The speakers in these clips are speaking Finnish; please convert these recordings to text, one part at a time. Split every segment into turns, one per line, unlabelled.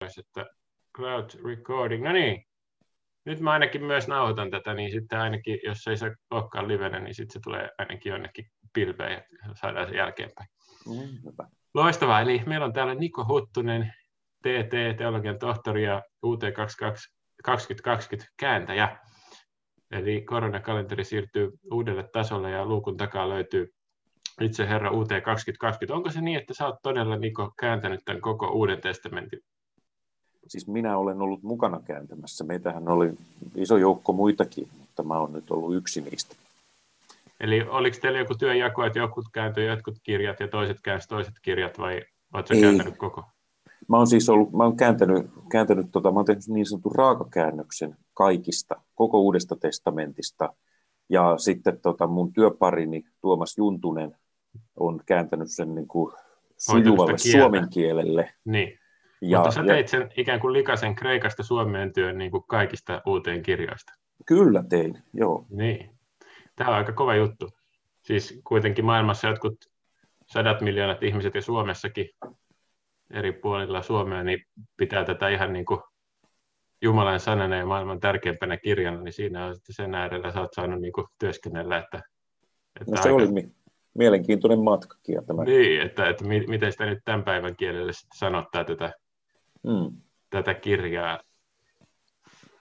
myös, että cloud recording, no niin, nyt mä ainakin myös nauhoitan tätä, niin sitten ainakin, jos ei se olekaan livenä, niin sitten se tulee ainakin jonnekin pilveen ja saadaan se jälkeenpäin. Mm, Loistavaa, eli meillä on täällä Niko Huttunen, TT, teologian tohtori ja UT 2020 kääntäjä. Eli koronakalenteri siirtyy uudelle tasolle ja luukun takaa löytyy itse Herra UT 2020. Onko se niin, että sä oot todella Niko kääntänyt tämän koko Uuden testamentin?
Siis minä olen ollut mukana kääntämässä. Meitähän oli iso joukko muitakin, mutta mä olen nyt ollut yksi niistä.
Eli oliko teillä joku työnjako, että jotkut kääntyi jotkut kirjat ja toiset käänsivät toiset kirjat, vai oletko kääntänyt koko?
Mä oon siis ollut, mä oon kääntänyt, kääntänyt tota, mä oon tehnyt niin sanotun raakakäännöksen kaikista, koko Uudesta testamentista. Ja sitten tota, mun työparini Tuomas Juntunen on kääntänyt sen niin kuin sujuvalle suomen kielelle.
Niin. Ja, Mutta sä teit sen ikään kuin likaisen kreikasta suomeen työn niin kuin kaikista uuteen kirjoista.
Kyllä tein, joo.
Niin. Tämä on aika kova juttu. Siis kuitenkin maailmassa jotkut sadat miljoonat ihmiset ja Suomessakin eri puolilla Suomea, niin pitää tätä ihan niin kuin Jumalan sanana ja maailman tärkeimpänä kirjana, niin siinä on sitten sen äärellä sä oot saanut niin kuin työskennellä, että,
että no se aika... oli mielenkiintoinen matkakin. Tämä.
Niin, että, että miten sitä nyt tämän päivän kielelle sitten sanottaa tätä, mm. tätä kirjaa,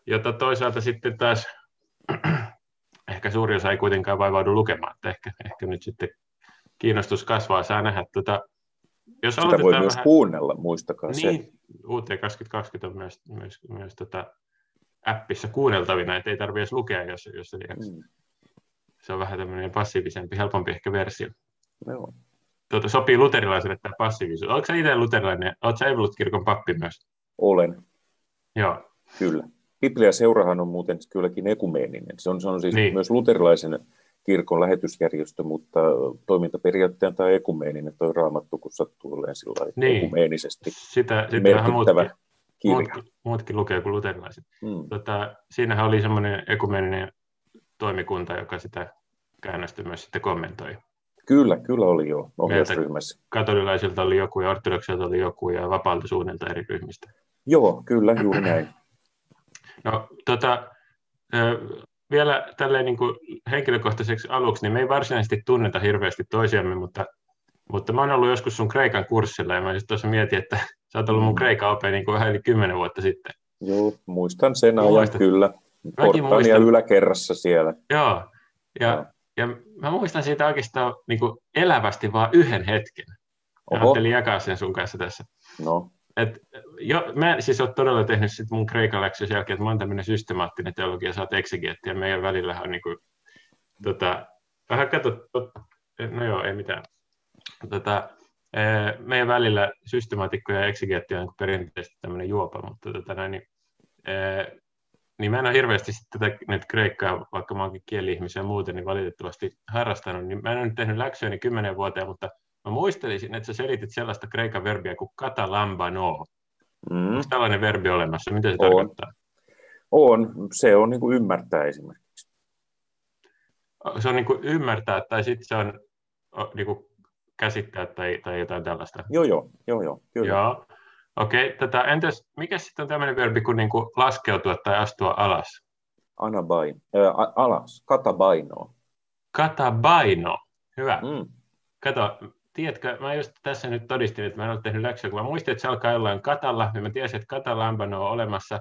jota toisaalta sitten taas ehkä suuri osa ei kuitenkaan vaivaudu lukemaan, että ehkä, ehkä nyt sitten kiinnostus kasvaa, saa nähdä. Tuota,
jos Sitä voi myös vähän... kuunnella, muistakaa
niin, se. UT 2020 on myös, myös, myös tota appissa kuunneltavina, että ei tarvitse lukea, jos, jos se, mm. se on vähän tämmöinen passiivisempi, helpompi ehkä versio. Joo. Tuota, sopii luterilaisille tämä passiivisuus. Oletko itse luterilainen? Oletko Evolut-kirkon pappi myös?
Olen.
Joo.
Kyllä. Biblia-seurahan on muuten kylläkin ekumeeninen. Se on, se on siis niin. myös luterilaisen kirkon lähetysjärjestö, mutta toimintaperiaatteen tai ekumeeninen toi raamattu, kun sattuu olemaan sillä niin. ekumeenisesti
sitä, sitä merkittävä muutkin, kirja. Muutkin, muutkin lukee kuin luterilaiset. Hmm. Tota, siinähän oli semmoinen ekumeeninen toimikunta, joka sitä käännöstä myös sitten kommentoi.
Kyllä, kyllä oli jo ohjausryhmässä.
Katolilaisilta oli joku ja ortodoksilta oli joku ja vapaalta suunnilta eri ryhmistä.
Joo, kyllä, juuri näin.
No, tota, vielä tälleen niin kuin henkilökohtaiseksi aluksi, niin me ei varsinaisesti tunneta hirveästi toisiamme, mutta, mutta mä oon ollut joskus sun Kreikan kurssilla ja mä just tuossa mietin, että sä oot ollut mun mm. Kreikan ope niin kuin vähän yli kymmenen vuotta sitten.
Joo, muistan sen ajan Muistat. kyllä. Portania yläkerrassa siellä.
Joo, ja, ja. Ja mä muistan siitä oikeastaan niin kuin elävästi vaan yhden hetken. Oho. Ajattelin jakaa sen sun kanssa tässä.
No
et, jo, mä siis olen todella tehnyt sit mun kreikan läksyys jälkeen, että mä oon tämmöinen systemaattinen teologia, sä oot ja meidän välillä on niinku, tota, vähän kato, no joo, ei mitään. Tota, meidän välillä systemaatikko ja eksegeetti on perinteisesti tämmöinen juopa, mutta tota, näin, niin, niin mä en ole hirveästi tätä nyt kreikkaa, vaikka mä oonkin kieli-ihmisiä ja muuten, niin valitettavasti harrastanut, niin mä en ole nyt tehnyt läksyäni kymmenen vuoteen, mutta Mä muistelisin, että sä selitit sellaista kreikan verbiä kuin katalambano. Mm. Onko tällainen verbi olemassa? Mitä se on. tarkoittaa?
On. Se on niin kuin ymmärtää esimerkiksi.
Se on niin kuin ymmärtää, tai sitten se on niin kuin käsittää tai, tai jotain tällaista.
Joo, joo, joo, joo
kyllä. Joo. Okei, okay, tätä, entäs mikä sitten on tämmöinen verbi kuin, niin kuin laskeutua tai astua alas?
Anabain, äh, alas, katabaino.
Katabaino, hyvä. Mm. Kato, tiedätkö, mä just tässä nyt todistin, että mä en ole tehnyt läksyä, kun mä muistin, että se alkaa jollain katalla, niin mä tiesin, että katalampano on olemassa,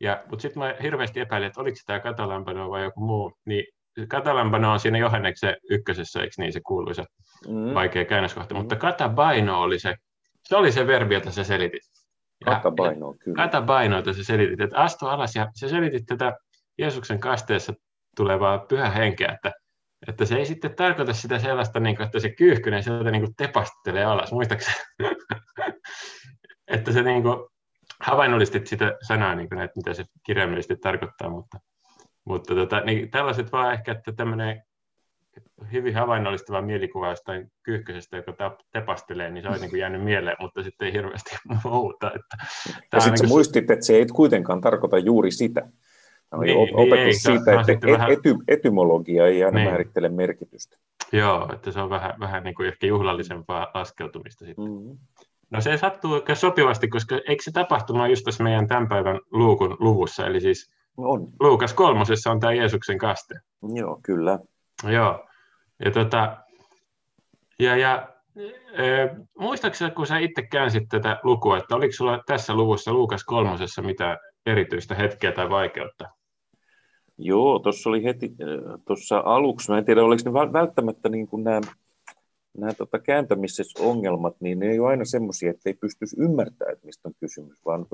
ja, mutta sitten mä hirveästi epäilin, että oliko se tämä katalampano vai joku muu, niin katalampano on siinä Johanneksen ykkösessä, eikö niin se kuuluisa mm. vaikea käännöskohta, mm. mutta katabaino oli se, se oli se verbi, jota sä selitit.
Katabaino, kyllä.
Katabaino, jota sä selitit, että astu alas, ja sä selitit tätä Jeesuksen kasteessa tulevaa pyhä henkeä, että että se ei sitten tarkoita sitä sellaista, niin kuin, että se kyyhkynen sieltä niin kuin tepastelee alas, muistaakseni? että se niin kuin, havainnollistit sitä sanaa, niin kuin, että mitä se kirjaimellisesti tarkoittaa, mutta, mutta tota, niin tällaiset vaan ehkä, että tämmöinen hyvin havainnollistava mielikuva jostain kyyhköisestä, joka tepastelee, niin se on niin jäänyt mieleen, mutta sitten ei hirveästi muuta. Että,
ja sitten niin muistit, että se ei kuitenkaan tarkoita juuri sitä. Oli niin, opetus niin, ei, siitä, että et, vähän... ety, etymologia ei aina niin. määrittele merkitystä.
Joo, että se on vähän, vähän niin kuin ehkä juhlallisempaa laskeutumista sitten. Mm-hmm. No se sattuu oikein sopivasti, koska eikö se tapahtuma just tässä meidän tämän päivän luukun luvussa, eli siis
On.
Luukas kolmosessa on tämä Jeesuksen kaste.
Joo, kyllä.
Joo. Ja, tota, ja, ja e, muistaakseni, kun sä itse käänsit tätä lukua, että oliko sulla tässä luvussa Luukas kolmosessa mitä erityistä hetkeä tai vaikeutta?
Joo, tuossa oli heti tuossa aluksi, mä en tiedä oliko ne välttämättä niin kuin nämä, nämä tota kääntämisessä ongelmat, niin ne ei ole aina semmoisia, että ei pystyisi ymmärtämään, että mistä on kysymys, vaan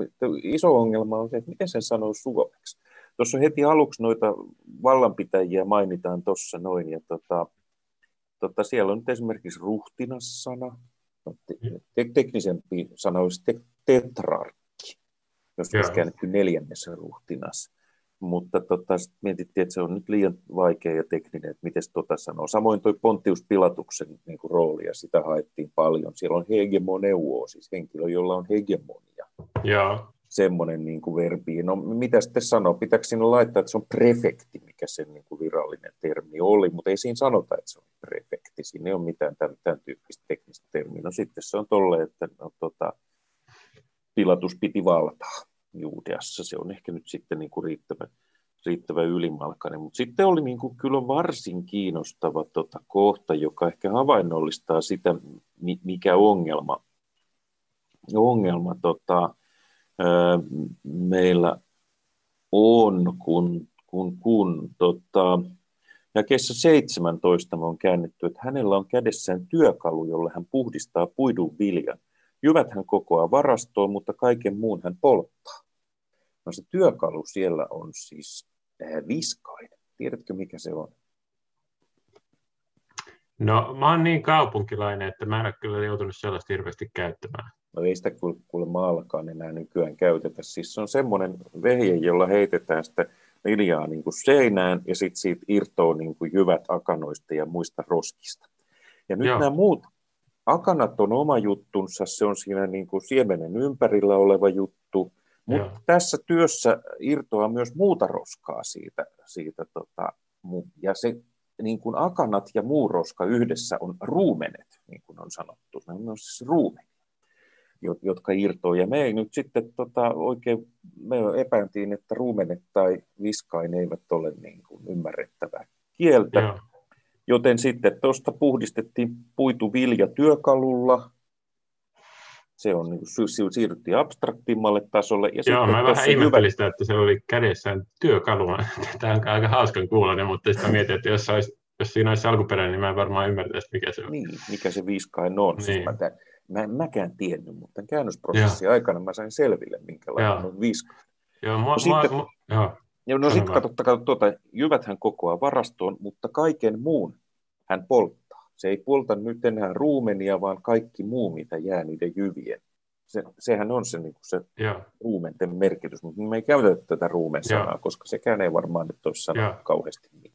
iso ongelma on se, että miten sen sanoo suomeksi. Tuossa heti aluksi noita vallanpitäjiä mainitaan tuossa noin, ja tota, tota, siellä on nyt esimerkiksi ruhtinassana, te, teknisempi sana olisi te, tetrarkki, jos olisi käännetty neljännessä ruhtinassa mutta tota, mietittiin, että se on nyt liian vaikea ja tekninen, että miten tota sanoo. Samoin tuo Pontius Pilatuksen niin kuin, rooli, ja sitä haettiin paljon. Siellä on hegemoneuo, siis henkilö, jolla on hegemonia.
Joo.
Semmoinen niin kuin verbi. No mitä sitten sanoo? Pitääkö sinne laittaa, että se on prefekti, mikä sen niin kuin virallinen termi oli, mutta ei siinä sanota, että se on prefekti. Siinä ei ole mitään tämän, tämän tyyppistä teknistä termiä. No sitten se on tolle, että no, tota, Pilatus piti valtaa Juudeassa. Se on ehkä nyt sitten niin kuin riittävä, riittävä ylimalkainen. Mutta sitten oli niin kuin kyllä varsin kiinnostava tota kohta, joka ehkä havainnollistaa sitä, mikä ongelma, ongelma tota, meillä on, kun, kun, kun tota, ja kesä 17 me on käännetty, että hänellä on kädessään työkalu, jolla hän puhdistaa puidun viljan. Jyvät hän kokoaa varastoon, mutta kaiken muun hän polttaa. No se työkalu siellä on siis äh, viskainen. Tiedätkö, mikä se on?
No, mä oon niin kaupunkilainen, että mä en ole kyllä joutunut sellaista hirveästi käyttämään.
No ei sitä kuule maallakaan enää nykyään käytetä. Siis se on semmoinen vehje, jolla heitetään sitä viljaa niin kuin seinään ja sitten siitä irtoo niin kuin jyvät akanoista ja muista roskista. Ja nyt Joo. nämä muut akanat on oma juttunsa, se on siinä niin kuin siemenen ympärillä oleva juttu, mutta tässä työssä irtoaa myös muuta roskaa siitä, siitä tota, ja se niin kuin akanat ja muu roska yhdessä on ruumenet, niin kuin on sanottu. Ne on siis ruumenia, jotka irtoaa. Ja me ei nyt sitten tota, oikein, me epäiltiin, että ruumenet tai viskain eivät ole niin kuin ymmärrettävää kieltä. Joo. Joten sitten tuosta puhdistettiin puitu vilja työkalulla, se on niin kuin, siirryttiin abstraktimmalle tasolle.
Ja Joo, mä vähän ihmettelin sitä, että se oli kädessään työkaluna. Tämä on aika hauskan kuulonen, mutta sitten mietin, että jos, olisi, jos siinä olisi alkuperäinen, niin mä en varmaan ymmärtäisi, mikä se on.
Niin, mikä se viiskain on. Siis niin. Siis mä, tämän, mä en mäkään tiennyt, mutta tämän käännösprosessin Joo. aikana mä sain selville, minkälainen on viskain.
Joo, mua, no, sitten, joo.
Ja no sitten katso, katso tuota, jyvät hän kokoaa varastoon, mutta kaiken muun hän polttaa se ei polta nyt enää ruumenia, vaan kaikki muu, mitä jää niiden jyvien. Se, sehän on se, niin se ruumenten merkitys, mutta me ei käytetä tätä ruumen sanaa, koska sekään ei varmaan nyt ole sanonut kauheasti mitään.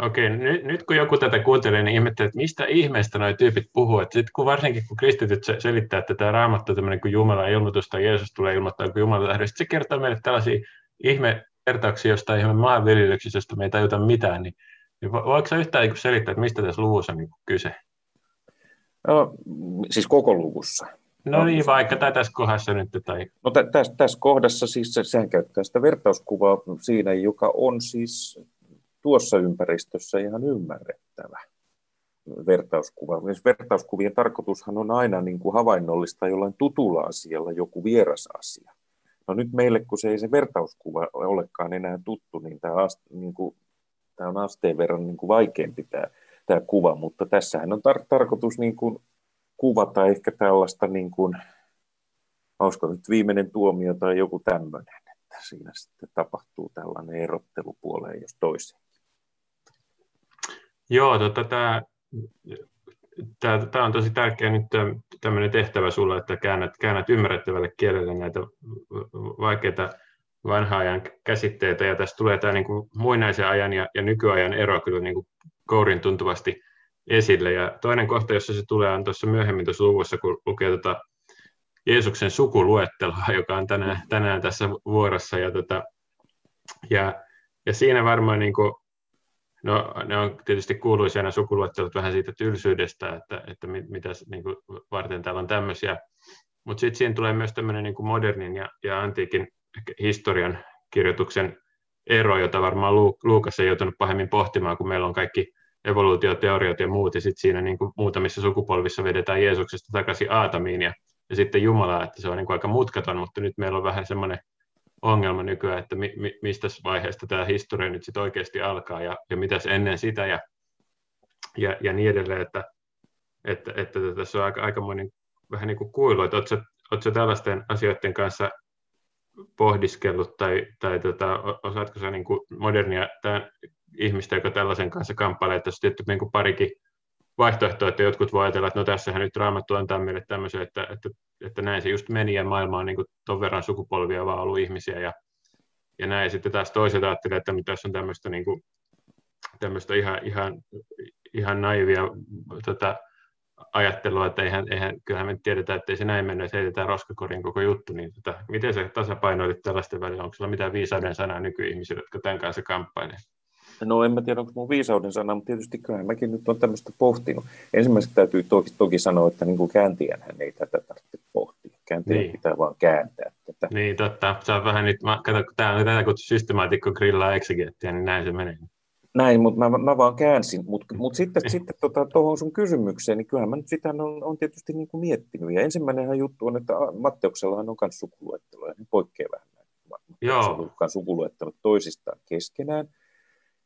Okei, nyt, nyt kun joku tätä kuuntelee, niin ihmettelee, että mistä ihmeestä nuo tyypit puhuu. Että sit kun varsinkin kun kristityt selittää, että tämä raamattu tämmöinen kuin Jumalan ilmoitus tai Jeesus tulee ilmoittaa kuin Jumalan tähden, se kertoo meille tällaisia ihme vertauksia jostain ihme maanviljelyksistä, josta me ei tajuta mitään, niin niin voiko sä yhtään niinku selittää, että mistä tässä luvussa on niin kyse?
No, siis koko luvussa.
No, niin, vaikka tai tässä kohdassa nyt. Tai...
No tä, tässä, tässä kohdassa siis se, sehän käyttää sitä vertauskuvaa siinä, joka on siis tuossa ympäristössä ihan ymmärrettävä vertauskuva. Vertauskuvien tarkoitushan on aina niin kuin havainnollista jollain tutulla asialla joku vieras asia. No nyt meille, kun se ei se vertauskuva olekaan enää tuttu, niin tämä niin kuin tämä on asteen verran niin kuin vaikeampi tämä, tämä kuva, mutta tässähän on tar- tarkoitus niin kuin kuvata ehkä tällaista, niin kuin, olisiko nyt viimeinen tuomio tai joku tämmöinen, että siinä sitten tapahtuu tällainen erottelu puoleen jos toiseen.
Joo, tota, tämä, on tosi tärkeä nyt tämmöinen tehtävä sulle, että käännät, käännät ymmärrettävälle kielelle näitä vaikeita vanha ajan käsitteitä, ja tässä tulee tämä niin kuin muinaisen ajan ja, ja nykyajan ero kyllä niin kuin kourin tuntuvasti esille. Ja toinen kohta, jossa se tulee, on tuossa myöhemmin tuossa luvussa, kun lukee tuota Jeesuksen sukuluetteloa, joka on tänään, tänään tässä vuorossa. Ja, tota, ja, ja siinä varmaan, niin kuin, no, ne on tietysti kuuluisia nämä sukuluettelut vähän siitä tylsyydestä, että, että mit, mitä niin varten täällä on tämmöisiä. mutta sitten siinä tulee myös tämmöinen niin modernin ja, ja antiikin historian kirjoituksen ero, jota varmaan Luukas ei joutunut pahemmin pohtimaan, kun meillä on kaikki evoluutioteoriat ja muut, ja sitten siinä niin kuin muutamissa sukupolvissa vedetään Jeesuksesta takaisin Aatamiin ja, ja sitten Jumalaa, että se on niin kuin aika mutkaton, mutta nyt meillä on vähän semmoinen ongelma nykyään, että mi, mi, mistä vaiheesta tämä historia nyt sitten oikeasti alkaa ja, ja mitäs ennen sitä ja, ja, ja niin edelleen, että, että, että tässä on aika, aikamoinen vähän niin kuin kuilu, että oletko tällaisten asioiden kanssa pohdiskellut tai, tai tota, osaatko sä niin kuin modernia tämän ihmistä, joka tällaisen kanssa kamppailee, että tässä on tietty niin kuin parikin vaihtoehtoa, että jotkut voi ajatella, että no tässähän nyt Raamattu antaa meille tämmöisen, että, että, että näin se just meni ja maailma on niin kuin ton verran sukupolvia vaan ollut ihmisiä ja, ja näin. Sitten taas toiset ajattelee, että tässä on tämmöistä, niin kuin, tämmöistä ihan, ihan, ihan naivia tota, ajattelua, että eihän, eihän, kyllähän me tiedetään, että ei se näin mennyt, että heitetään roskakorin koko juttu, niin tota, miten sä tasapainoilit tällaisten välillä? Onko sulla mitään viisauden sanaa nykyihmisille, jotka tämän kanssa kamppailevat?
No en mä tiedä, onko mun viisauden sana, mutta tietysti kyllä mäkin nyt on tämmöistä pohtinut. Ensimmäiseksi täytyy toki, toki sanoa, että niin hän ei tätä tarvitse pohtia. Kääntäjän niin. pitää vaan kääntää tätä.
Niin, totta. Se on vähän nyt, mä, kato, kun tämä on tätä kutsu systemaatikko grillaa exegettiä, niin näin se menee.
Näin, mutta mä, mä vaan käänsin. Mutta mut sitten, sitten tuohon tota, sun kysymykseen, niin kyllähän mä nyt sitä on, on tietysti niin kuin miettinyt. Ja ensimmäinen juttu on, että Matteuksellahan on myös sukuluetteloja, ne poikkeaa vähän
Joo.
sukuluettelot toisistaan keskenään.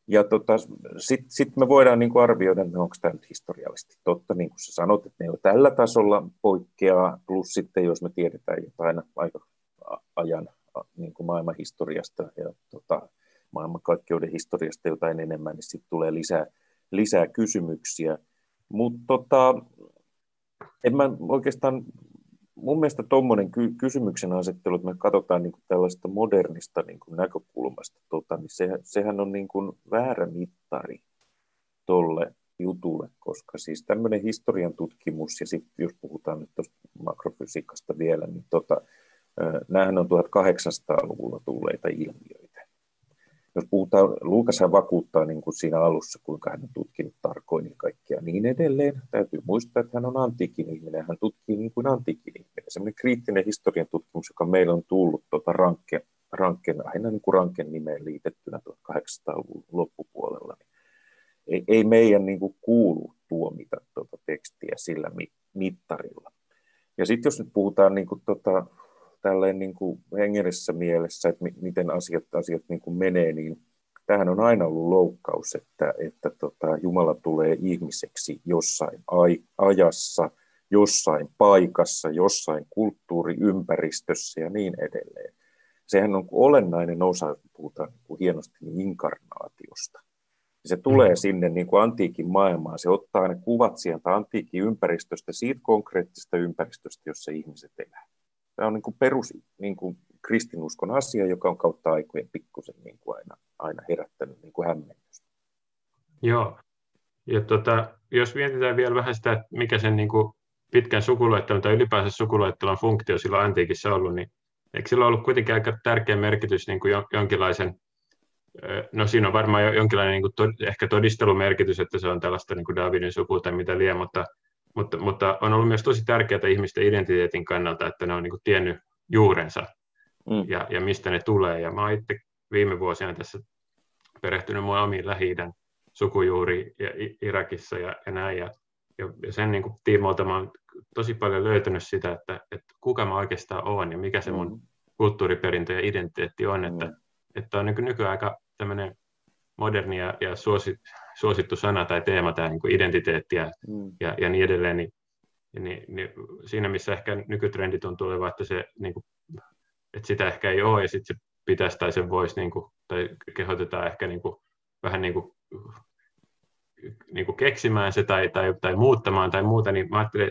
Ja tota, sitten sit me voidaan niin kuin arvioida, että onko tämä nyt historiallisesti totta, niin kuin sä sanot, että ne on tällä tasolla poikkeaa, plus sitten jos me tiedetään jotain aika ajan niin kuin maailmanhistoriasta ja tota, maailmankaikkeuden historiasta jotain enemmän, niin sitten tulee lisää, lisää kysymyksiä. Mutta tota, en mä oikeastaan, mun mielestä tuommoinen ky- kysymyksen asettelu, että me katsotaan niin tällaista modernista niin kuin näkökulmasta, tota, niin se, sehän on niin kuin väärä mittari tolle jutulle, koska siis tämmöinen historian tutkimus, ja sitten jos puhutaan nyt tuosta makrofysiikasta vielä, niin tota, näähän on 1800-luvulla tulleita ilmiöitä jos puhutaan, Luukas vakuuttaa niin kuin siinä alussa, kuinka hän on tutkinut tarkoin ja kaikkea niin edelleen. Täytyy muistaa, että hän on antiikin ihminen, hän tutkii niin kuin antiikin ihminen. Sellainen kriittinen historian tutkimus, joka meillä on tullut tuota rankke, rankken, aina niin kuin rankken nimeen liitettynä 1800-luvun loppupuolella, niin ei, ei meidän niin kuin kuulu tuomita tuota tekstiä sillä mittarilla. Ja sitten jos nyt puhutaan niin kuin tuota, tälleen niin kuin hengellisessä mielessä, että miten asiat, asiat niin kuin menee, niin tämähän on aina ollut loukkaus, että, että tota, Jumala tulee ihmiseksi jossain ai, ajassa, jossain paikassa, jossain kulttuuriympäristössä ja niin edelleen. Sehän on olennainen osa, puhutaan niin kuin hienosti niin inkarnaatiosta. Se tulee mm. sinne niin kuin antiikin maailmaan, se ottaa ne kuvat sieltä antiikin ympäristöstä, siitä konkreettisesta ympäristöstä, jossa ihmiset elävät. Tämä on niin kuin perus niin kuin kristinuskon asia, joka on kautta aikojen pikkusen niin kuin aina, aina herättänyt niin kuin hämmennystä.
Joo. Ja tota, jos mietitään vielä vähän sitä, että mikä sen niin kuin pitkän sukuluettelun tai ylipäänsä sukuluettelun funktio sillä antiikissa ollut, niin eikö sillä ollut kuitenkin aika tärkeä merkitys niin kuin jonkinlaisen, no siinä on varmaan jonkinlainen niin kuin to, ehkä todistelumerkitys, että se on tällaista niin kuin Davidin suku tai mitä liian, mutta mutta, mutta on ollut myös tosi tärkeää ihmisten identiteetin kannalta, että ne on niin kuin tiennyt juurensa mm. ja, ja mistä ne tulee. Ja mä oon itse viime vuosina tässä perehtynyt mun omiin lähi sukujuuri ja Irakissa ja, ja näin. Ja, ja, sen niin kuin tiimoilta mä oon tosi paljon löytänyt sitä, että, että kuka mä oikeastaan oon ja mikä se mun mm. kulttuuriperintö ja identiteetti on. Mm. Että, että on niin nykyään aika tämmöinen moderni ja, ja suosi, suosittu sana tai teema, tämä niin identiteetti ja, mm. ja, ja niin edelleen, niin, niin, niin siinä missä ehkä nykytrendi tuntuu olevan, että, se, niin kuin, että sitä ehkä ei ole ja sitten se pitäisi tai sen voisi, niin kuin, tai kehotetaan ehkä niin kuin, vähän niin kuin, niin kuin keksimään se tai, tai, tai muuttamaan tai muuta, niin mä ajattelin,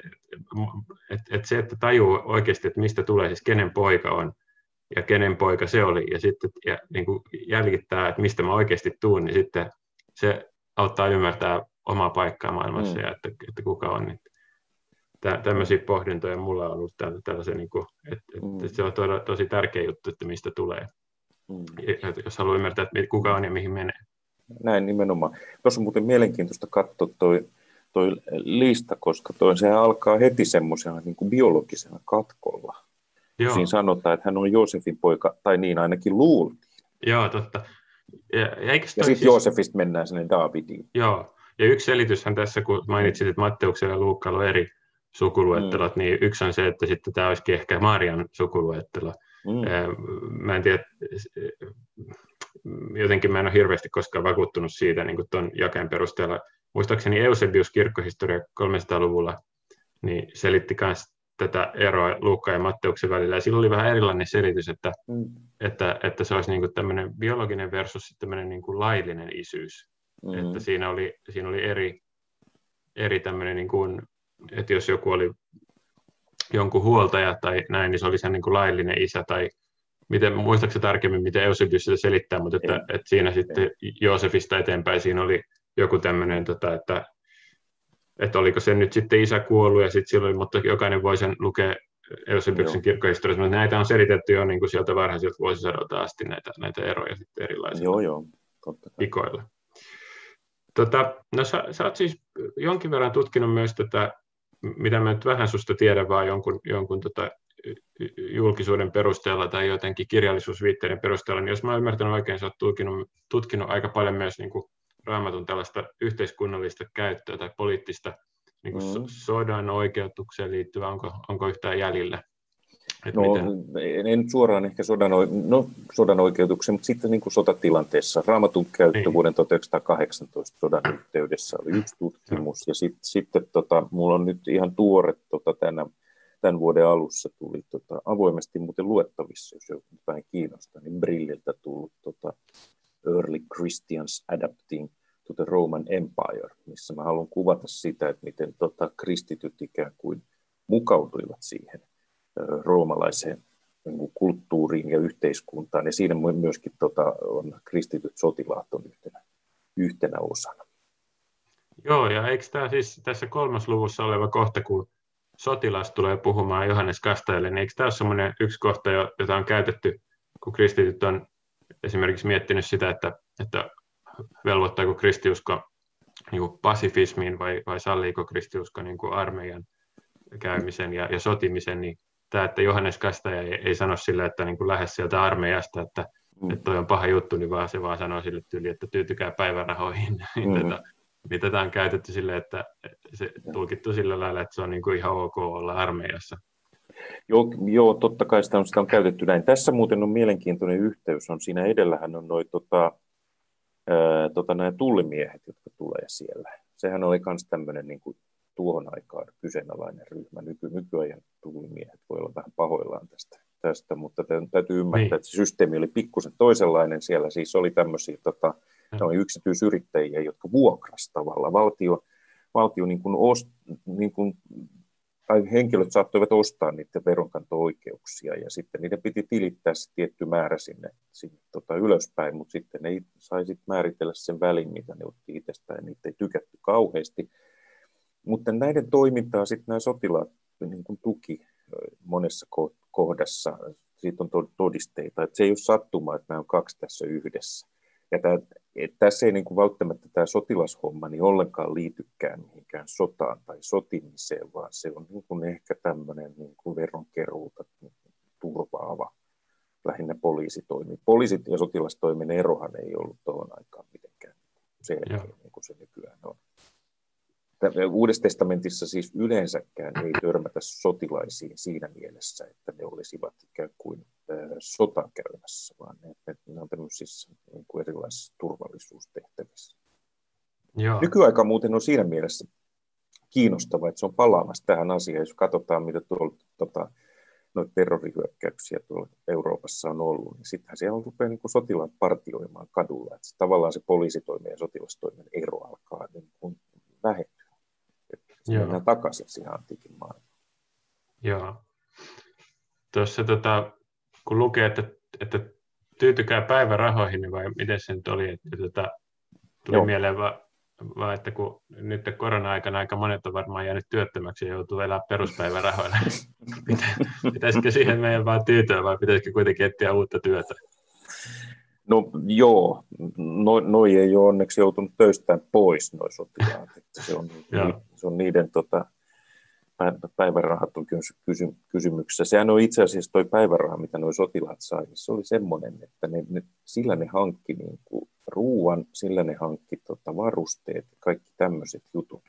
että, että se, että tajuu oikeasti, että mistä tulee, siis kenen poika on, ja kenen poika se oli, ja sitten ja, niin kuin jäljittää, että mistä mä oikeasti tuun, niin sitten se auttaa ymmärtää omaa paikkaa maailmassa mm. ja että, että kuka on. Niin tä, tämmöisiä pohdintoja mulla on ollut tällaisia, niin kuin, että, mm. että se on to, tosi tärkeä juttu, että mistä tulee. Mm. Että jos haluaa ymmärtää, että kuka on ja mihin menee.
Näin nimenomaan. Tuossa on muuten mielenkiintoista katsoa toi, toi lista, koska toi se alkaa heti semmoisena niin biologisena katkolla. Joo. Siinä sanotaan, että hän on Joosefin poika, tai niin ainakin luultiin.
Joo, totta.
Ja, ja, ja sitten siis... Joosefista mennään sinne Davidiin.
Joo, ja yksi selityshän tässä, kun mainitsit, että Matteuksella ja Luukalla on eri sukuluettelot, mm. niin yksi on se, että sitten tämä olisikin ehkä Marian sukuluettelo. Mm. Mä en tiedä, jotenkin mä en ole hirveästi koskaan vakuuttunut siitä niin kuin tuon jakeen perusteella. Muistaakseni Eusebius kirkkohistoria 300-luvulla niin selitti myös tätä eroa Luukka ja Matteuksen välillä. Ja sillä oli vähän erilainen selitys, että, mm. että, että se olisi niin kuin tämmöinen biologinen versus tämmöinen niin kuin laillinen isyys. Mm. Että siinä oli, siinä oli eri, eri tämmöinen, niin kuin, että jos joku oli jonkun huoltaja tai näin, niin se oli sen niin kuin laillinen isä tai miten, muistaakseni tarkemmin, miten Eusebius sitä selittää, mutta että, että siinä sitten Joosefista eteenpäin siinä oli joku tämmöinen, tota, että, että oliko se nyt sitten isä kuollut ja sitten silloin, mutta jokainen voi sen lukea Eusebiuksen kirkkohistoriassa, mutta näitä on selitetty jo niin kuin sieltä varhaisilta vuosisadolta asti näitä, näitä eroja sitten erilaisilla joo, joo, totta ikoilla. Tota, no sä, sä oot siis jonkin verran tutkinut myös tätä, mitä mä nyt vähän susta tiedän, vaan jonkun, jonkun tota, julkisuuden perusteella tai jotenkin kirjallisuusviitteiden perusteella, niin jos mä oon ymmärtänyt oikein, sä oot tutkinut, tutkinut aika paljon myös niin kuin raamatun tällaista yhteiskunnallista käyttöä tai poliittista niin kuin mm. sodan oikeutukseen liittyvää, onko, onko yhtään jäljellä?
no, miten? en suoraan ehkä sodan, no, sodan oikeutuksen, mutta sitten niin kuin sotatilanteessa. Raamatun käyttö niin. vuoden 1918 sodan yhteydessä oli yksi tutkimus, ja sit, sitten tota, mulla on nyt ihan tuore tota, tänä, tämän vuoden alussa tuli tota, avoimesti muuten luettavissa, jos joku vähän kiinnostaa, niin Brilliltä tullut tota, Early Christians Adapting to the Roman Empire, missä mä haluan kuvata sitä, että miten tota, kristityt ikään kuin mukautuivat siihen roomalaiseen niin kulttuuriin ja yhteiskuntaan, ja siinä myöskin tota, on kristityt sotilaat on yhtenä, yhtenä osana.
Joo, ja eikö tämä siis tässä kolmas luvussa oleva kohta, kun sotilas tulee puhumaan Johannes Kastajalle, niin eikö tämä ole semmoinen yksi kohta, jota on käytetty, kun kristityt on esimerkiksi miettinyt sitä, että, että velvoittaako kristiusko niin kuin pasifismiin vai, vai salliiko kristiusko niin kuin armeijan käymisen ja, ja sotimisen, niin tämä, että Johannes Kastaja ei, ei sano sille, että niin kuin lähde sieltä armeijasta, että, mm. että toi on paha juttu, niin vaan se vaan sanoo sille tyyli, että tyytykää päivärahoihin. Niin mm. tätä, niin tätä on käytetty sille, että se tulkittu sillä lailla, että se on niin kuin ihan ok olla armeijassa.
Joo, joo, totta kai sitä on, sitä on käytetty näin. Tässä muuten on mielenkiintoinen yhteys. On siinä edellähän on noin tota, tota, nämä tullimiehet, jotka tulee siellä. Sehän oli myös tämmöinen niin kuin tuohon aikaan kyseenalainen ryhmä. Nyky, nykyajan tullimiehet voi olla vähän pahoillaan tästä, tästä mutta täytyy ymmärtää, niin. että se systeemi oli pikkusen toisenlainen. Siellä siis oli tämmöisiä tota, oli yksityisyrittäjiä, jotka vuokras tavallaan. Valtio, valtio niin kuin ost, niin kuin tai henkilöt saattoivat ostaa niiden veronkanto-oikeuksia ja sitten niiden piti tilittää se tietty määrä sinne, sinne tota ylöspäin, mutta sitten ne sai sit määritellä sen välin, mitä ne otti itsestään, niitä ei tykätty kauheasti. Mutta näiden toimintaa sitten nämä sotilaat niin kuin tuki monessa kohdassa, siitä on todisteita, että se ei ole sattumaa, että nämä on kaksi tässä yhdessä. Ja tämä, tässä ei niin kuin välttämättä tämä sotilashomma niin ollenkaan liitykään mihinkään sotaan tai sotimiseen, vaan se on niin kuin ehkä tämmöinen niin kuin veronkeruuta turvaava lähinnä poliisitoimi. Poliisit ja sotilastoimen erohan ei ollut tuohon aikaan mitenkään selkeä, niin kuin se nykyään on. Uudessa testamentissa siis yleensäkään ei törmätä sotilaisiin siinä mielessä, että ne olisivat ikään kuin sota käymässä, vaan ne, ne on tämmöisissä niin kuin erilaisissa turvallisuustehtävissä. Joo. Nykyaika muuten on siinä mielessä kiinnostava, että se on palaamassa tähän asiaan, jos katsotaan, mitä tuolla tota, noita terrorihyökkäyksiä tuolla Euroopassa on ollut, niin sittenhän siellä on rupeaa niin sotilaat partioimaan kadulla, että tavallaan se poliisitoimen ja sotilastoimen ero alkaa niin kuin vähentyä. Mennään takaisin siihen antiikin maailmaan.
Joo. Tuossa tota, kun lukee, että, että tyytykää päivärahoihin, niin vai miten se nyt oli, että tota, tuli Joo. mieleen vaan, va, että kun nyt korona-aikana aika monet on varmaan jäänyt työttömäksi ja joutuu elää peruspäivärahoilla. Pitäisikö siihen meidän vaan tyytyä vai pitäisikö kuitenkin etsiä uutta työtä?
No joo, no, noi ei ole onneksi joutunut töistään pois, noi sotilaat. Että se, on, se on niiden tota, päivärahat on kysy, kysymyksessä. Sehän on itse asiassa tuo päiväraha, mitä nuo sotilaat sai, niin se oli semmoinen, että ne, ne, sillä ne hankki niin kuin ruuan, sillä ne hankki tota, varusteet, kaikki tämmöiset jutut.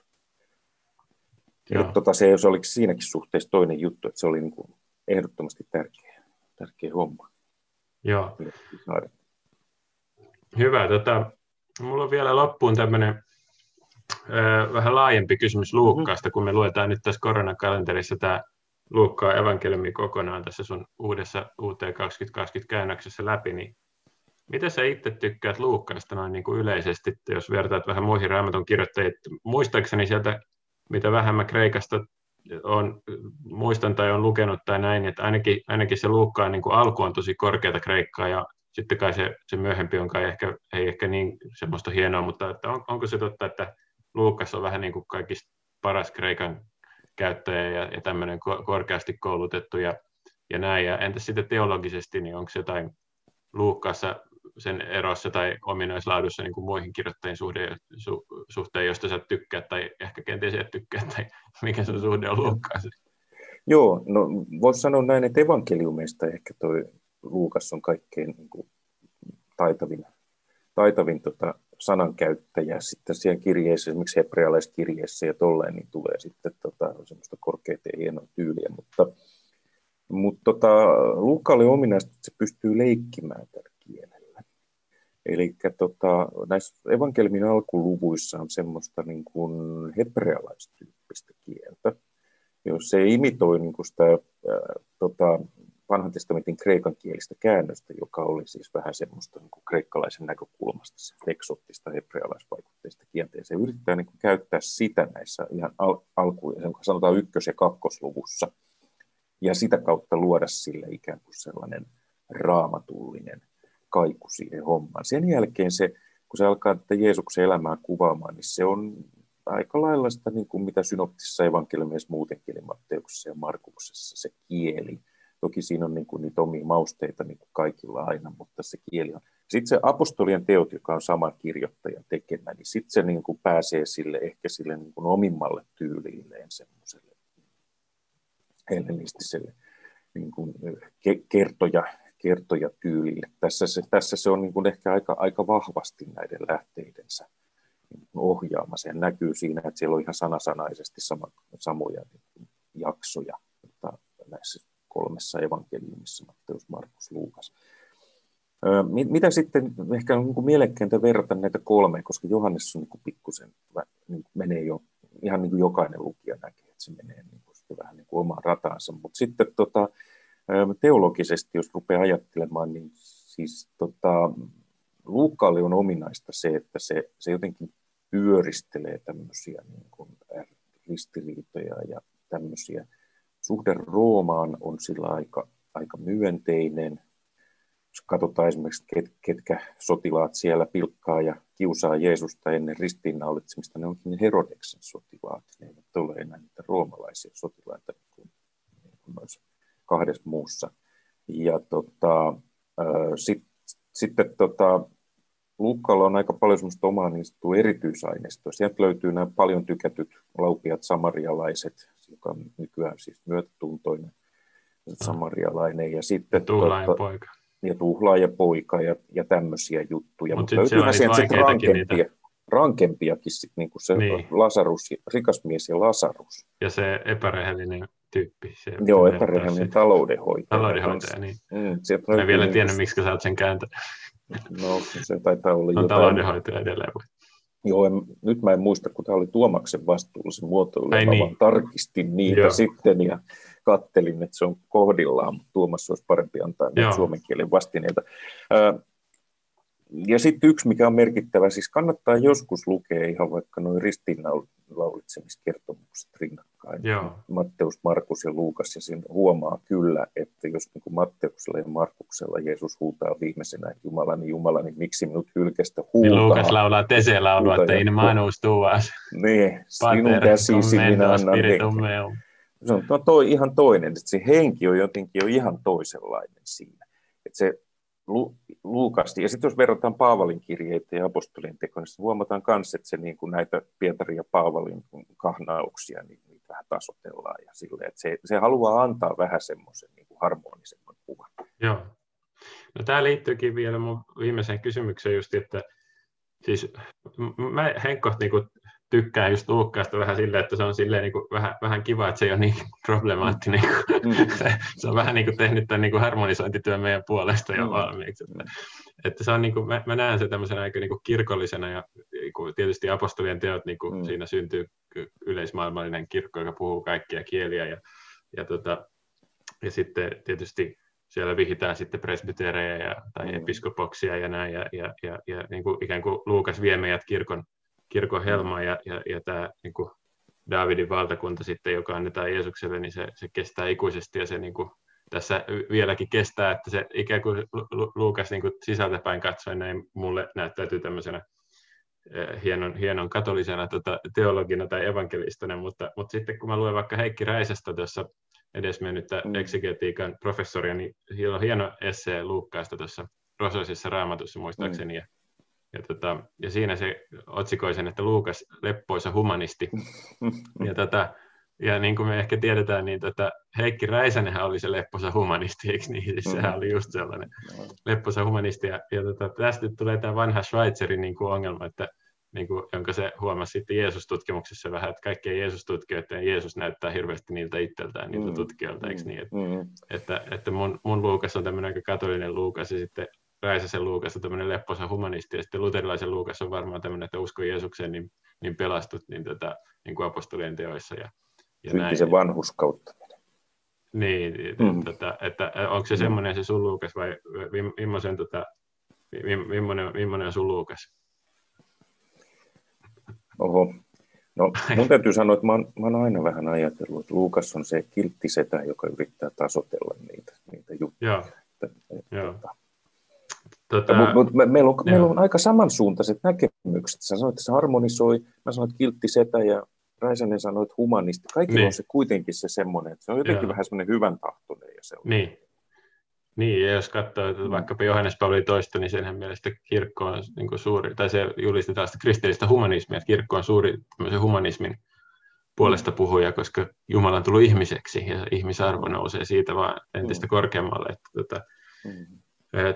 Ja, tota, se, se oli siinäkin suhteessa toinen juttu, että se oli niin kuin ehdottomasti tärkeä, tärkeä homma.
Joo. Hyvä. Tota, mulla on vielä loppuun tämmöinen vähän laajempi kysymys Luukkaasta, kun me luetaan nyt tässä koronakalenterissa tämä Luukkaa evankeliumi kokonaan tässä sun uudessa UT 2020 käännöksessä läpi, niin mitä sä itse tykkäät Luukkaasta noin niin kuin yleisesti, jos vertaat vähän muihin raamatun kirjoittajia? Muistaakseni sieltä, mitä vähemmän Kreikasta on, muistan tai on lukenut tai näin, että ainakin, ainakin se Luukkaan niin kuin alku on tosi korkeata Kreikkaa ja sitten kai se, se myöhempi on kai ehkä, ei ehkä niin semmoista hienoa, mutta että on, onko se totta, että Luukas on vähän niin kuin kaikista paras Kreikan käyttäjä ja, ja tämmöinen korkeasti koulutettu ja, ja näin. Ja entäs sitten teologisesti, niin onko jotain Luukkaassa sen erossa tai ominaislaadussa niin kuin muihin kirjoittajien suhde, su, suhteen, josta sä tykkäät tai ehkä kenties et tykkää, tai mikä sun suhde on Luukkaaseen?
Joo, no voisi sanoa näin, että evankeliumeista ehkä toi Luukas on kaikkein niin kuin, taitavin, taitavin tota, sanankäyttäjä sitten siellä kirjeessä, esimerkiksi hebrealaiskirjeessä ja tolleen, niin tulee sitten tota, semmoista korkeita ja hienoa tyyliä, mutta, mutta tota, Luukka oli ominaista, että se pystyy leikkimään tällä kielellä. Eli tota, näissä evankeliumin alkuluvuissa on semmoista niin kuin hebrealaistyyppistä kieltä, jos se imitoi niin kuin sitä ää, tota, vanhan testamentin kreikan kielistä käännöstä, joka oli siis vähän semmoista niin kuin kreikkalaisen näkökulmasta, se eksottista hebrealaisvaikutteista kieltä. Se yrittää niin kuin käyttää sitä näissä ihan al- alkuun, sanotaan ykkös- ja kakkosluvussa, ja sitä kautta luoda sille ikään kuin sellainen raamatullinen kaiku siihen hommaan. Sen jälkeen se, kun se alkaa tätä Jeesuksen elämää kuvaamaan, niin se on aika lailla sitä, niin kuin mitä synoptisessa evankeliumissa muutenkin, eli Matteuksessa ja Markuksessa, se kieli Toki siinä on niin kuin niitä omia mausteita niin kuin kaikilla aina, mutta se kieli on. Sitten se apostolien teot, joka on sama kirjoittaja tekemä, niin sitten se niin kuin pääsee sille ehkä sille niin kuin omimmalle tyylilleen semmoiselle hellenistiselle niin kuin kertoja, kertoja tyylille. Tässä se, tässä se on niin kuin ehkä aika, aika vahvasti näiden lähteidensä niin ohjaama. Se näkyy siinä, että siellä on ihan sanasanaisesti sama, samoja niin jaksoja näissä kolmessa evankeliumissa, Matteus, Markus, Luukas. Mitä sitten, ehkä on niin mielekkäintä verrata näitä kolmeen, koska Johannes on niin pikkusen, niin menee jo, ihan niin kuin jokainen lukija näkee, että se menee niin kuin vähän niin kuin omaan rataansa. Mutta sitten tota, teologisesti, jos rupeaa ajattelemaan, niin siis tota, Luukkaalle on ominaista se, että se, se jotenkin pyöristelee tämmöisiä niin kuin ristiriitoja ja tämmöisiä Suhde Roomaan on sillä aika, aika myönteinen. Jos katsotaan esimerkiksi, ket, ketkä sotilaat siellä pilkkaa ja kiusaa Jeesusta ennen ristiinnaulitsemista, ne onkin Herodeksen sotilaat. Ne eivät ole enää niitä roomalaisia sotilaita kuin, kuin noissa kahdessa muussa. Ja tota, sitten sit, tota, Luukkaalla on aika paljon semmoista omaa niin erityisaineistoa. Sieltä löytyy nämä paljon tykätyt laupiat samarialaiset, joka on nykyään siis myötätuntoinen samarialainen. Ja sitten
tuhlaaja tuota, poika.
Ja tuhlaaja poika ja, ja tämmöisiä juttuja. Mut Mutta löytyy sieltä sitten rankempia, niitä. rankempiakin, sit, niin kuin se niin. Lasarus, rikas mies ja Lasarus.
Ja se epärehellinen tyyppi. Se
Joo, epärehellinen taloudenhoitaja.
Taloudenhoitaja, niin. Mm, en vielä tiedä, miksi sä oot sen kääntänyt.
No, se taitaa olla on
jotain. taloudenhoitaja edelleen.
Joo, en, nyt mä en muista, kun tämä oli Tuomaksen vastuullisen muotoilu, mä niin. vaan tarkistin niitä Joo. sitten ja kattelin, että se on kohdillaan, mutta Tuomas olisi parempi antaa suomen kielen vastineita. Ja sitten yksi, mikä on merkittävä, siis kannattaa joskus lukea ihan vaikka noin ristiinnaulitsemiskertomukset rinnakkain. Joo. Matteus, Markus ja Luukas, ja siinä huomaa kyllä, että jos niin kuin Matteuksella ja Markuksella Jeesus huutaa viimeisenä Jumalani, Jumalani, miksi minut hylkestä huutaa. Niin
Luukas laulaa Tese-laulua, että in manus tuas.
Niin, sinun käsisi minä annan Se on toi ihan toinen, että se henki on jotenkin jo ihan toisenlainen siinä. Että se Lu, Luukasti. Ja sitten jos verrataan Paavalin kirjeitä ja apostolien tekoja, niin huomataan myös, että se niin kuin näitä Pietarin ja Paavalin kahnauksia, niin vähän tasotellaan. Ja sille, että se, se haluaa antaa vähän semmoisen niin kuin harmonisemman kuvan.
Joo. No tämä liittyykin vielä mun viimeiseen kysymykseen just, että siis mä Henkko niin kuin tykkään just Luukkaasta vähän silleen, että se on silleen niin kuin vähän, vähän kiva, että se ei ole niin problemaattinen. Mm. se, se, on vähän niin kuin tehnyt tämän niin kuin harmonisointityön meidän puolesta jo mm. valmiiksi. Että, että se on niin kuin, mä, mä näen se tämmöisenä aika niin kuin kirkollisena ja niin kuin tietysti apostolien teot, niin kuin mm. siinä syntyy yleismaailmallinen kirkko, joka puhuu kaikkia kieliä ja, ja, tota, ja sitten tietysti siellä vihitään sitten presbyterejä ja, tai mm. episkopoksia ja näin, ja, ja, ja, ja niin kuin ikään kuin Luukas vie meidät kirkon kirkon helma ja, ja, ja tämä niin kuin Davidin valtakunta sitten, joka annetaan Jeesukselle, niin se, se kestää ikuisesti ja se niin kuin, tässä vieläkin kestää, että se ikään kuin Luukas niin kuin sisältäpäin katsoen näin mulle näyttäytyy tämmöisenä hienon, hienon katolisena tota, teologina tai evankelistana, mutta, mutta sitten kun mä luen vaikka Heikki Räisestä tuossa edesmennyttä mm. eksegetiikan professoria, niin siellä on hieno essee Luukkaasta tuossa Rosoisessa raamatussa muistaakseni, mm. ja ja, tota, ja siinä se otsikoi sen, että Luukas leppoisa humanisti. Ja, tota, ja niin kuin me ehkä tiedetään, niin tota, Heikki Räisänenhän oli se lepposa humanisti, eikö niin? Siis sehän oli just sellainen lepposa humanisti. Ja, ja tota, tästä tulee tämä vanha Schweizerin niin kuin ongelma, että niin kuin, jonka se huomasi sitten Jeesus-tutkimuksessa vähän, että kaikkien Jeesus-tutkijoiden Jeesus näyttää hirveästi niiltä itseltään, niiltä mm. tutkijoilta, eikö niin? Että, mm. että, että mun, mun Luukas on tämmöinen aika katolinen Luukas, ja sitten Räisäsen Luukas on tämmöinen lepposa humanisti, ja sitten luterilaisen Luukas on varmaan tämmöinen, että usko Jeesukseen, niin, niin pelastut niin, tätä, tota, niin kuin apostolien teoissa. Ja,
ja näin. se vanhuskautta.
Niin, mm. tota, että onko se mm. semmoinen se sun Luukas vai millaisen, tota, millainen, millainen on sun Luukas?
Oho, no mun täytyy sanoa, että mä oon, mä oon aina vähän ajatellut, että Luukas on se kiltti setä, joka yrittää tasotella niitä, niitä juttuja. Joo. Että, että, Joo. Tota, Tota, mutta mut me, meillä, on, meillä on aika samansuuntaiset näkemykset. Sä sanoit, että se harmonisoi, mä sanoin, että kiltti setä ja Räisänen sanoi, että humanisti. Kaikki niin. on se kuitenkin se semmoinen, että se on jotenkin Joo. vähän semmoinen hyvän tahtoinen. Ja se on.
Niin. Niin, ja jos katsoo että mm. vaikkapa Johannes Pauli toista, niin senhän mielestä kirkko on niin kuin suuri, tai se julistetaan sitä kristillistä humanismia, että kirkko on suuri humanismin puolesta puhuja, koska Jumala on tullut ihmiseksi ja ihmisarvo nousee siitä vaan entistä mm. korkeammalle. Että, tota, mm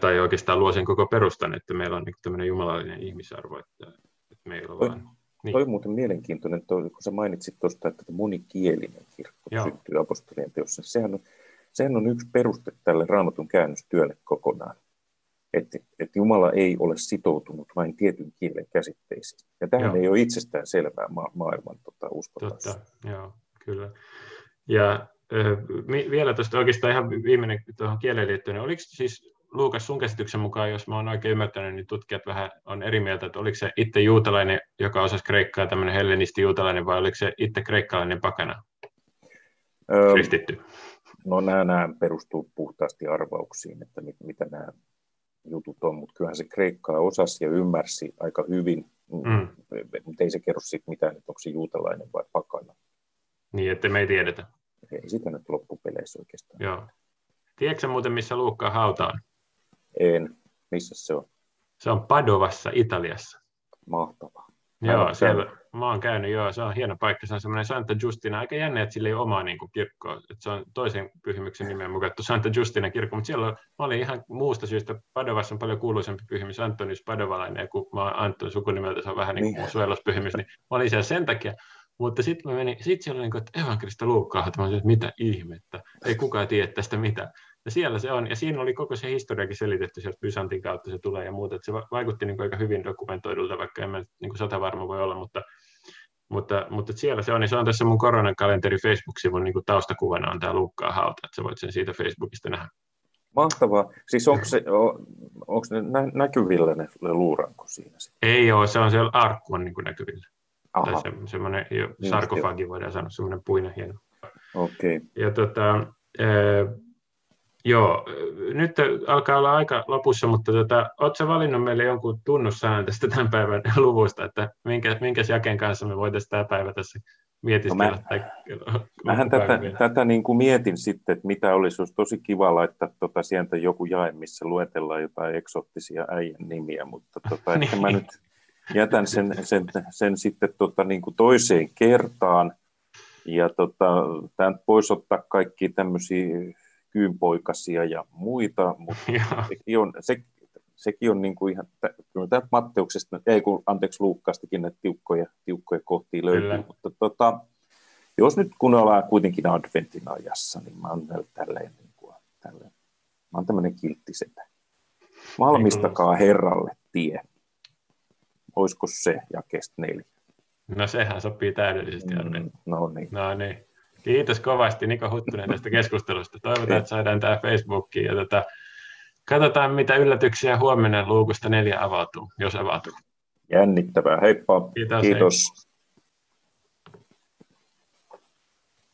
tai oikeastaan luo sen koko perustan, että meillä on niin tämmöinen jumalallinen ihmisarvo, että, että meillä on vaan...
Niin. Toi on muuten mielenkiintoinen, toi, kun sä mainitsit tuosta, että monikielinen kirkko Joo. syntyy apostolien teossa. Sehän on, sehän on yksi peruste tälle raamatun käännöstyölle kokonaan. Että, että Jumala ei ole sitoutunut vain tietyn kielen käsitteisiin. Ja tähän Joo. ei ole itsestään selvää ma- maailman tota,
uskotaessa. Totta, Joo, kyllä. Ja äh, vielä tuosta oikeastaan ihan viimeinen tuohon kieleen liittyen, niin oliko siis Luukas, sun käsityksen mukaan, jos mä oon oikein ymmärtänyt, niin tutkijat vähän on eri mieltä, että oliko se itse juutalainen, joka osasi kreikkaa, tämmöinen hellenisti juutalainen, vai oliko se itse kreikkalainen pakana? Öö, Kristitty.
No nämä, nämä perustuu puhtaasti arvauksiin, että mit, mitä nämä jutut on, mutta kyllähän se kreikkaa osasi ja ymmärsi aika hyvin, mm. mutta ei se kerro siitä mitään, että onko se juutalainen vai pakana.
Niin, että me ei tiedetä.
Ei sitä nyt loppupeleissä oikeastaan.
Joo. Tiedätkö muuten, missä Luukkaa hautaan?
En. Missä se on?
Se on Padovassa, Italiassa.
Mahtavaa.
Joo, siellä, mä oon käynyt, joo, se on hieno paikka, se on semmoinen Santa Justina, aika jännä, että sillä ei ole omaa niin kuin, kirkkoa, että se on toisen pyhimyksen nimen mukaan Santa Justina kirkko, mutta siellä on, mä olin ihan muusta syystä, Padovassa on paljon kuuluisempi pyhimys, Antonius Padovalainen, kun mä oon Anton sukunimeltä, se on vähän niin kuin niin. suojeluspyhimys, niin mä olin siellä sen takia, mutta sitten mä menin, sit siellä oli niin kuin, että evankelista Luukkaa, että mä olin, että mitä ihmettä, ei kukaan tiedä tästä mitään. Ja siellä se on, ja siinä oli koko se historiakin selitetty sieltä Byzantin kautta se tulee ja muuta, että se vaikutti niin kuin aika hyvin dokumentoidulta, vaikka en mä niin kuin sata varma voi olla, mutta, mutta, mutta siellä se on, niin se on tässä mun koronakalenteri Facebook-sivun niin kuin taustakuvana on tämä Luukkaa hauta, että sä voit sen siitä Facebookista nähdä.
Mahtavaa. Siis onko, se, onko ne näkyvillä ne luuranko siinä?
Ei ole, se on siellä arkku on niin kuin näkyvillä. Aha. Tai se, semmoinen sarkofagi voidaan sanoa, semmoinen puinen hieno.
Okei. Okay.
Ja tota, Joo, nyt alkaa olla aika lopussa, mutta tota, oletko valinnut meille jonkun tunnussään tästä tämän päivän luvusta, että minkä, minkä jakeen kanssa me voitaisiin tämä päivä tässä mietiskellä. No mä, tai,
mähän tätä, tätä niin kuin mietin sitten, että mitä olisi, olisi tosi kiva laittaa tuota sieltä joku jae, missä luetellaan jotain eksoottisia äijän nimiä, mutta tota, niin. mä nyt jätän sen, sen, sen sitten tota, niin kuin toiseen kertaan. Ja tota, tämän pois ottaa kaikki tämmöisiä kyynpoikasia ja muita, mutta sekin on, se, sekin on niin kuin ihan, kyllä tämä Matteuksesta, ei kun anteeksi Luukkaastakin näitä tiukkoja, tiukkoja kohtia löytyy, kyllä. mutta tota, jos nyt kun ollaan kuitenkin adventin ajassa, niin mä oon tälleen, niin kuin, tälleen mä oon tämmöinen kilttisetä. Valmistakaa Herralle tie. Olisiko se jakesta neljä?
No sehän sopii täydellisesti, Mm,
no niin.
No niin. Kiitos kovasti Niko Huttunen tästä keskustelusta. Toivotaan, että saadaan tämä Facebookiin ja tota, katsotaan, mitä yllätyksiä huomenna luukusta neljä avautuu, jos avautuu.
Jännittävää. Heippa.
Kiitos.
Kiitos. Hei.